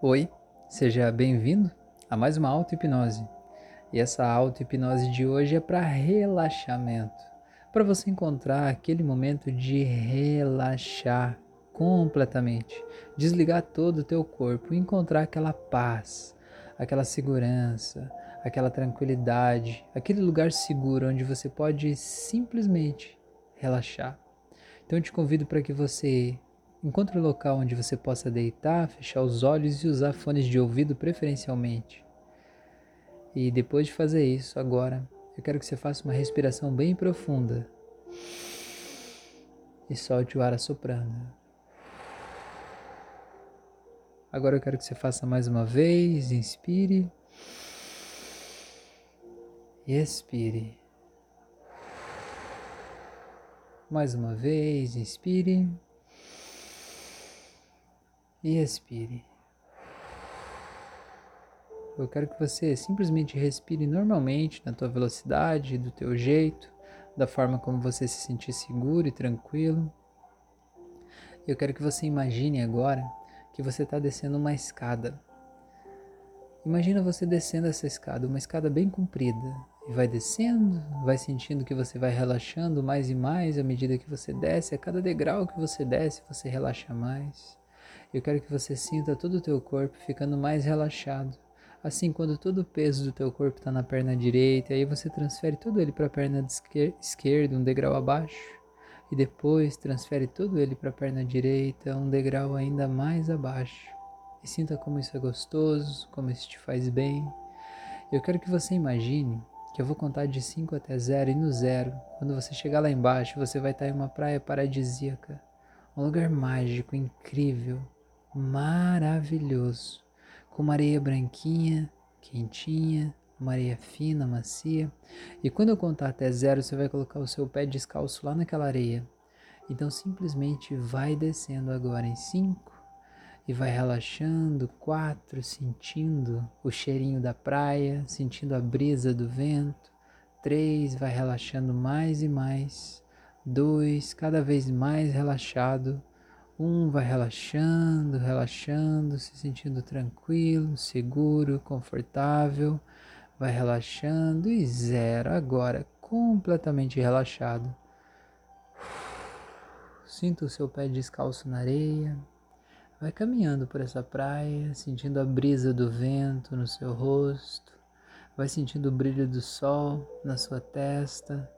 Oi, seja bem-vindo a mais uma auto-hipnose. E essa auto-hipnose de hoje é para relaxamento, para você encontrar aquele momento de relaxar completamente, desligar todo o teu corpo, encontrar aquela paz, aquela segurança, aquela tranquilidade, aquele lugar seguro onde você pode simplesmente relaxar. Então eu te convido para que você Encontre um local onde você possa deitar, fechar os olhos e usar fones de ouvido preferencialmente. E depois de fazer isso, agora, eu quero que você faça uma respiração bem profunda. E solte o ar assoprando. Agora eu quero que você faça mais uma vez. Inspire. E expire. Mais uma vez. Inspire e expire. Eu quero que você simplesmente respire normalmente, na tua velocidade, do teu jeito, da forma como você se sentir seguro e tranquilo. Eu quero que você imagine agora que você está descendo uma escada. Imagina você descendo essa escada, uma escada bem comprida, e vai descendo, vai sentindo que você vai relaxando mais e mais à medida que você desce, a cada degrau que você desce, você relaxa mais. Eu quero que você sinta todo o teu corpo ficando mais relaxado. Assim, quando todo o peso do teu corpo está na perna direita, aí você transfere todo ele para a perna esquerda, um degrau abaixo, e depois transfere todo ele para a perna direita, um degrau ainda mais abaixo. E sinta como isso é gostoso, como isso te faz bem. Eu quero que você imagine que eu vou contar de 5 até 0 e no zero, quando você chegar lá embaixo, você vai estar em uma praia paradisíaca, um lugar mágico, incrível, maravilhoso, com uma areia branquinha, quentinha, uma areia fina, macia. E quando eu contar até zero, você vai colocar o seu pé descalço lá naquela areia. Então simplesmente vai descendo agora em cinco e vai relaxando, quatro, sentindo o cheirinho da praia, sentindo a brisa do vento. Três, vai relaxando mais e mais. Dois, cada vez mais relaxado. Um vai relaxando, relaxando, se sentindo tranquilo, seguro, confortável. Vai relaxando e zero agora, completamente relaxado. Sinta o seu pé descalço na areia. Vai caminhando por essa praia, sentindo a brisa do vento no seu rosto. Vai sentindo o brilho do sol na sua testa.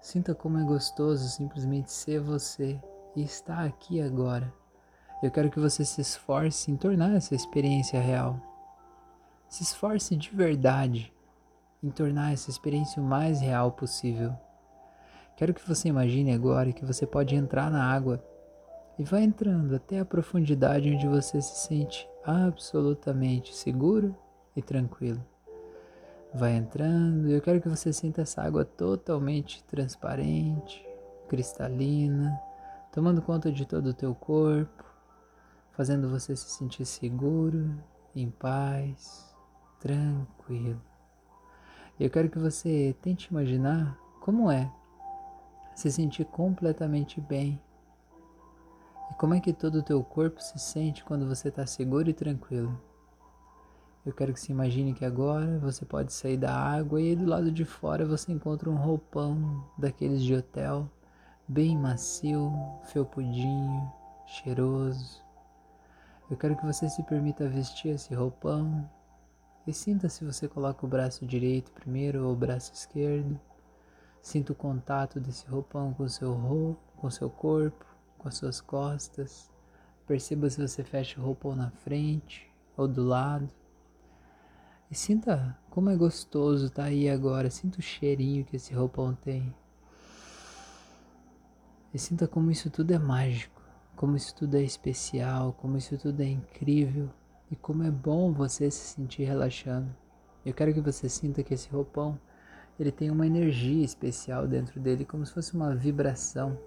Sinta como é gostoso simplesmente ser você e está aqui agora. Eu quero que você se esforce em tornar essa experiência real. Se esforce de verdade em tornar essa experiência o mais real possível. Quero que você imagine agora que você pode entrar na água e vai entrando até a profundidade onde você se sente absolutamente seguro e tranquilo. Vai entrando e eu quero que você sinta essa água totalmente transparente, cristalina tomando conta de todo o teu corpo, fazendo você se sentir seguro, em paz, tranquilo. Eu quero que você tente imaginar como é se sentir completamente bem. E como é que todo o teu corpo se sente quando você está seguro e tranquilo. Eu quero que você imagine que agora você pode sair da água e aí do lado de fora você encontra um roupão daqueles de hotel bem macio, felpudinho, cheiroso. Eu quero que você se permita vestir esse roupão e sinta se você coloca o braço direito primeiro ou o braço esquerdo. Sinta o contato desse roupão com seu ro com seu corpo, com as suas costas. Perceba se você fecha o roupão na frente ou do lado. E sinta como é gostoso estar tá aí agora. Sinta o cheirinho que esse roupão tem. E sinta como isso tudo é mágico, como isso tudo é especial, como isso tudo é incrível e como é bom você se sentir relaxando. Eu quero que você sinta que esse roupão ele tem uma energia especial dentro dele, como se fosse uma vibração,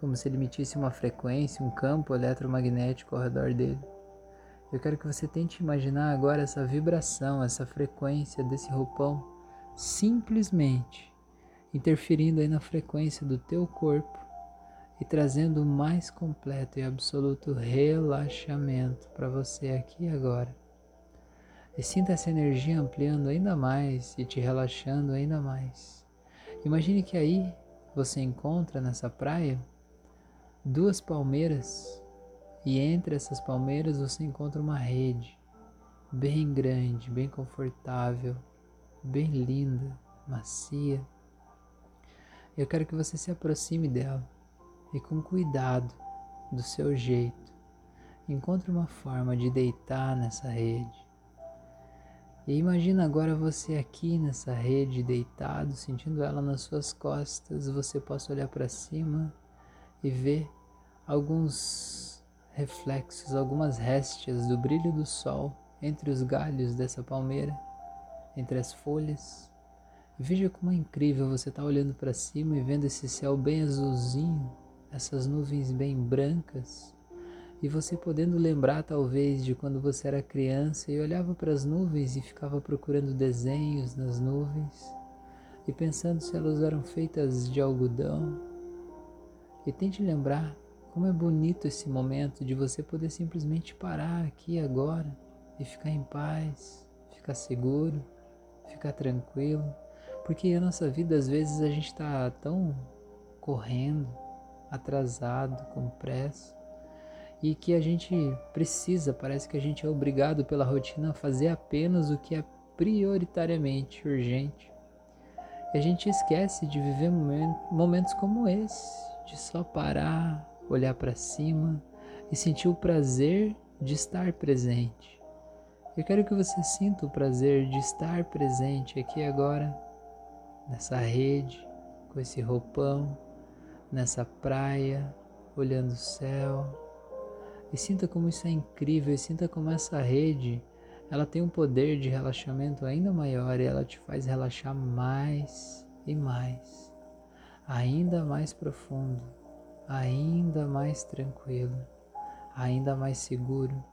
como se ele emitisse uma frequência, um campo eletromagnético ao redor dele. Eu quero que você tente imaginar agora essa vibração, essa frequência desse roupão simplesmente interferindo aí na frequência do teu corpo e trazendo o mais completo e absoluto relaxamento para você aqui e agora. E sinta essa energia ampliando ainda mais e te relaxando ainda mais. Imagine que aí você encontra nessa praia duas palmeiras e entre essas palmeiras você encontra uma rede bem grande, bem confortável, bem linda, macia. Eu quero que você se aproxime dela e com cuidado, do seu jeito, encontre uma forma de deitar nessa rede. E imagina agora você aqui nessa rede deitado, sentindo ela nas suas costas, você possa olhar para cima e ver alguns reflexos, algumas réstias do brilho do sol entre os galhos dessa palmeira, entre as folhas. Veja como é incrível você estar tá olhando para cima e vendo esse céu bem azulzinho, essas nuvens bem brancas, e você podendo lembrar talvez de quando você era criança e olhava para as nuvens e ficava procurando desenhos nas nuvens e pensando se elas eram feitas de algodão. E tente lembrar como é bonito esse momento de você poder simplesmente parar aqui agora e ficar em paz, ficar seguro, ficar tranquilo, porque a nossa vida às vezes a gente está tão correndo, atrasado, com pressa, e que a gente precisa, parece que a gente é obrigado pela rotina a fazer apenas o que é prioritariamente urgente. E a gente esquece de viver momentos como esse, de só parar, olhar para cima e sentir o prazer de estar presente. Eu quero que você sinta o prazer de estar presente aqui agora, nessa rede, com esse roupão, nessa praia, olhando o céu. E sinta como isso é incrível, e sinta como essa rede, ela tem um poder de relaxamento ainda maior e ela te faz relaxar mais e mais, ainda mais profundo, ainda mais tranquilo, ainda mais seguro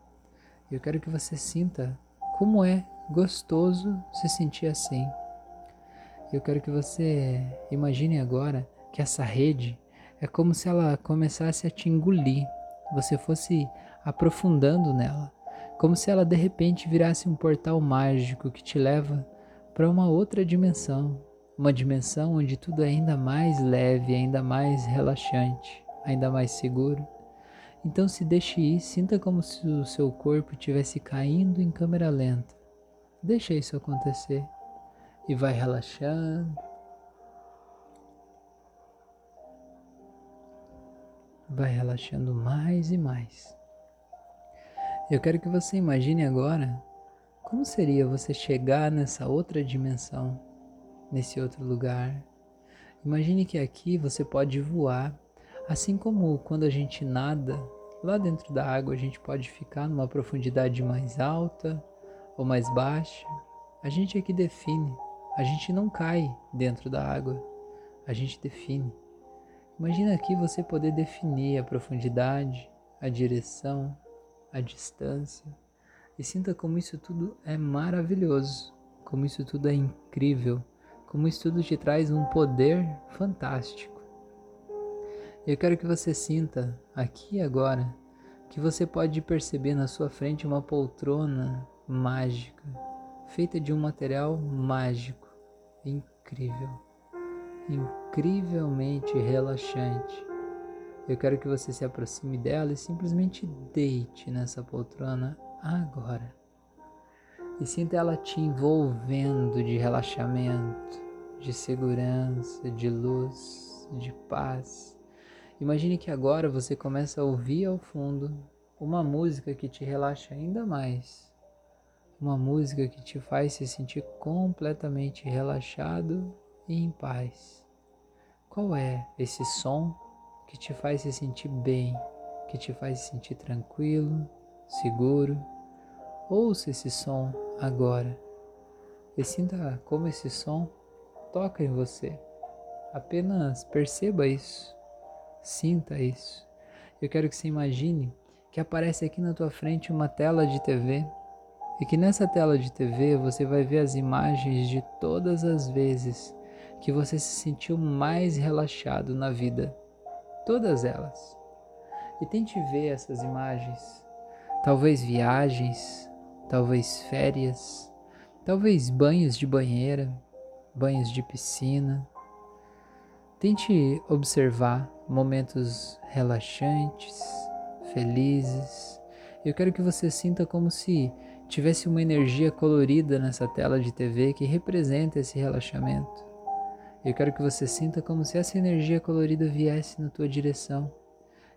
eu quero que você sinta como é gostoso se sentir assim. Eu quero que você imagine agora que essa rede é como se ela começasse a te engolir, você fosse aprofundando nela, como se ela de repente virasse um portal mágico que te leva para uma outra dimensão, uma dimensão onde tudo é ainda mais leve, ainda mais relaxante, ainda mais seguro. Então se deixe ir, sinta como se o seu corpo estivesse caindo em câmera lenta. Deixa isso acontecer e vai relaxando. Vai relaxando mais e mais. Eu quero que você imagine agora como seria você chegar nessa outra dimensão, nesse outro lugar. Imagine que aqui você pode voar Assim como quando a gente nada, lá dentro da água a gente pode ficar numa profundidade mais alta ou mais baixa, a gente aqui define. A gente não cai dentro da água, a gente define. Imagina aqui você poder definir a profundidade, a direção, a distância e sinta como isso tudo é maravilhoso, como isso tudo é incrível, como isso tudo te traz um poder fantástico. Eu quero que você sinta aqui e agora que você pode perceber na sua frente uma poltrona mágica, feita de um material mágico, incrível, incrivelmente relaxante. Eu quero que você se aproxime dela e simplesmente deite nessa poltrona agora. E sinta ela te envolvendo de relaxamento, de segurança, de luz, de paz Imagine que agora você começa a ouvir ao fundo uma música que te relaxa ainda mais. Uma música que te faz se sentir completamente relaxado e em paz. Qual é esse som que te faz se sentir bem, que te faz se sentir tranquilo, seguro? Ouça esse som agora e sinta como esse som toca em você. Apenas perceba isso. Sinta isso. Eu quero que você imagine que aparece aqui na tua frente uma tela de TV e que nessa tela de TV você vai ver as imagens de todas as vezes que você se sentiu mais relaxado na vida. todas elas. E tente ver essas imagens, talvez viagens, talvez férias, talvez banhos de banheira, banhos de piscina. Tente observar momentos relaxantes, felizes. Eu quero que você sinta como se tivesse uma energia colorida nessa tela de TV que representa esse relaxamento. Eu quero que você sinta como se essa energia colorida viesse na tua direção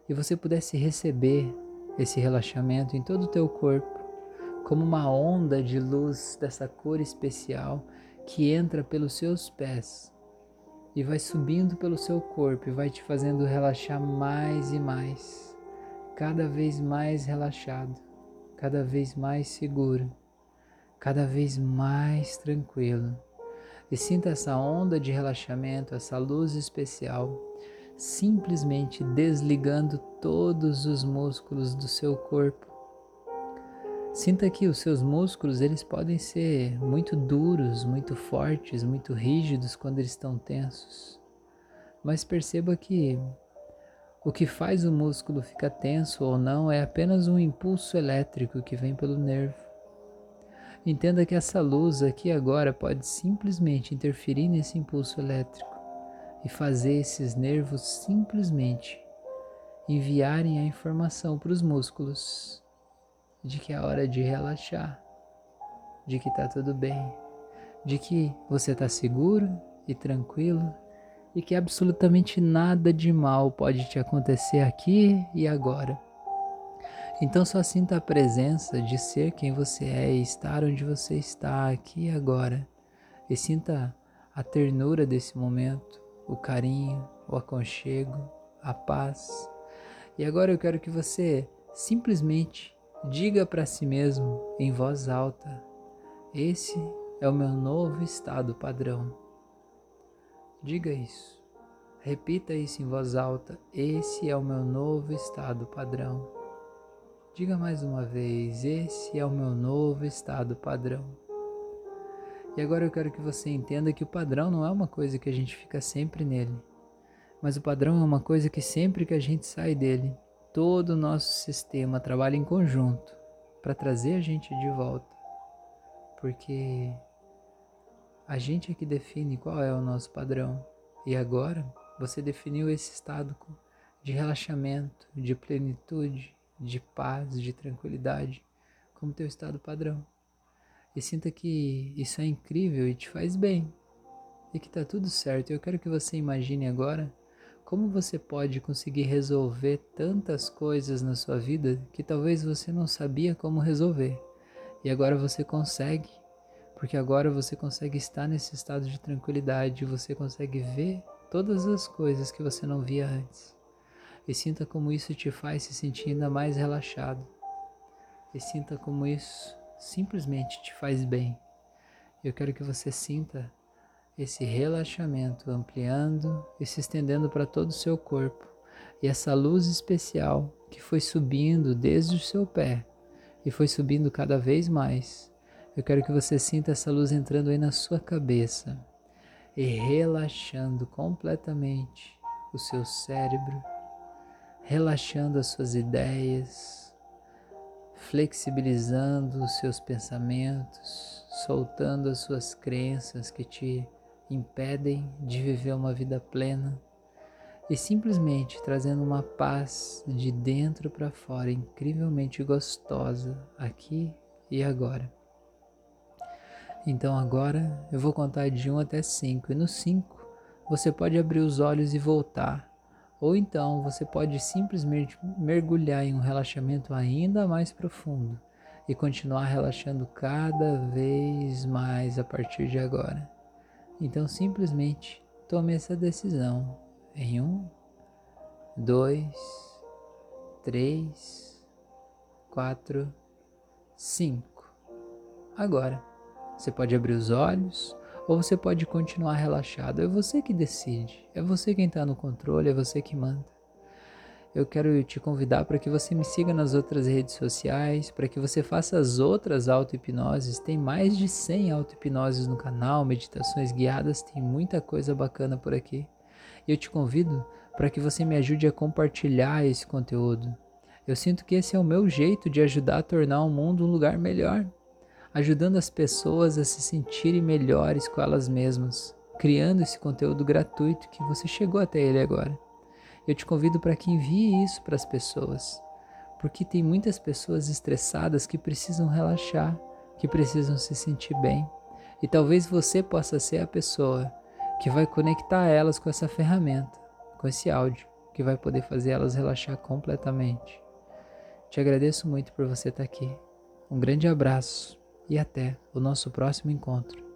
e você pudesse receber esse relaxamento em todo o teu corpo, como uma onda de luz dessa cor especial que entra pelos seus pés e vai subindo pelo seu corpo e vai te fazendo relaxar mais e mais, cada vez mais relaxado, cada vez mais seguro, cada vez mais tranquilo e sinta essa onda de relaxamento, essa luz especial, simplesmente desligando todos os músculos do seu corpo. Sinta que os seus músculos eles podem ser muito duros, muito fortes, muito rígidos quando eles estão tensos. Mas perceba que o que faz o músculo ficar tenso ou não é apenas um impulso elétrico que vem pelo nervo. Entenda que essa luz aqui agora pode simplesmente interferir nesse impulso elétrico e fazer esses nervos simplesmente enviarem a informação para os músculos de que é hora de relaxar, de que está tudo bem, de que você está seguro e tranquilo e que absolutamente nada de mal pode te acontecer aqui e agora. Então só sinta a presença de ser quem você é e estar onde você está aqui e agora. E sinta a ternura desse momento, o carinho, o aconchego, a paz. E agora eu quero que você simplesmente diga para si mesmo em voz alta: Esse é o meu novo estado padrão. Diga isso. Repita isso em voz alta: Esse é o meu novo estado padrão. Diga mais uma vez: esse é o meu novo estado padrão. E agora eu quero que você entenda que o padrão não é uma coisa que a gente fica sempre nele, mas o padrão é uma coisa que sempre que a gente sai dele, todo o nosso sistema trabalha em conjunto para trazer a gente de volta. Porque a gente é que define qual é o nosso padrão. E agora você definiu esse estado de relaxamento, de plenitude, de paz, de tranquilidade, como teu estado padrão. E sinta que isso é incrível e te faz bem. E que está tudo certo. Eu quero que você imagine agora como você pode conseguir resolver tantas coisas na sua vida que talvez você não sabia como resolver. E agora você consegue, porque agora você consegue estar nesse estado de tranquilidade, você consegue ver todas as coisas que você não via antes e sinta como isso te faz se sentir ainda mais relaxado. E sinta como isso simplesmente te faz bem. Eu quero que você sinta esse relaxamento ampliando e se estendendo para todo o seu corpo. E essa luz especial que foi subindo desde o seu pé e foi subindo cada vez mais. Eu quero que você sinta essa luz entrando aí na sua cabeça e relaxando completamente o seu cérebro, relaxando as suas ideias, flexibilizando os seus pensamentos, soltando as suas crenças que te impedem de viver uma vida plena e simplesmente trazendo uma paz de dentro para fora incrivelmente gostosa aqui e agora. Então agora eu vou contar de 1 até 5 e no 5 você pode abrir os olhos e voltar ou então você pode simplesmente mergulhar em um relaxamento ainda mais profundo e continuar relaxando cada vez mais a partir de agora. Então simplesmente tome essa decisão em um, dois, três, quatro, cinco. Agora você pode abrir os olhos ou você pode continuar relaxado. É você que decide, é você quem está no controle, é você que manda. Eu quero te convidar para que você me siga nas outras redes sociais, para que você faça as outras auto-hipnoses. Tem mais de 100 auto-hipnoses no canal, meditações guiadas, tem muita coisa bacana por aqui. E eu te convido para que você me ajude a compartilhar esse conteúdo. Eu sinto que esse é o meu jeito de ajudar a tornar o mundo um lugar melhor, ajudando as pessoas a se sentirem melhores com elas mesmas, criando esse conteúdo gratuito que você chegou até ele agora. Eu te convido para que envie isso para as pessoas, porque tem muitas pessoas estressadas que precisam relaxar, que precisam se sentir bem, e talvez você possa ser a pessoa que vai conectar elas com essa ferramenta, com esse áudio, que vai poder fazer elas relaxar completamente. Te agradeço muito por você estar aqui. Um grande abraço e até o nosso próximo encontro.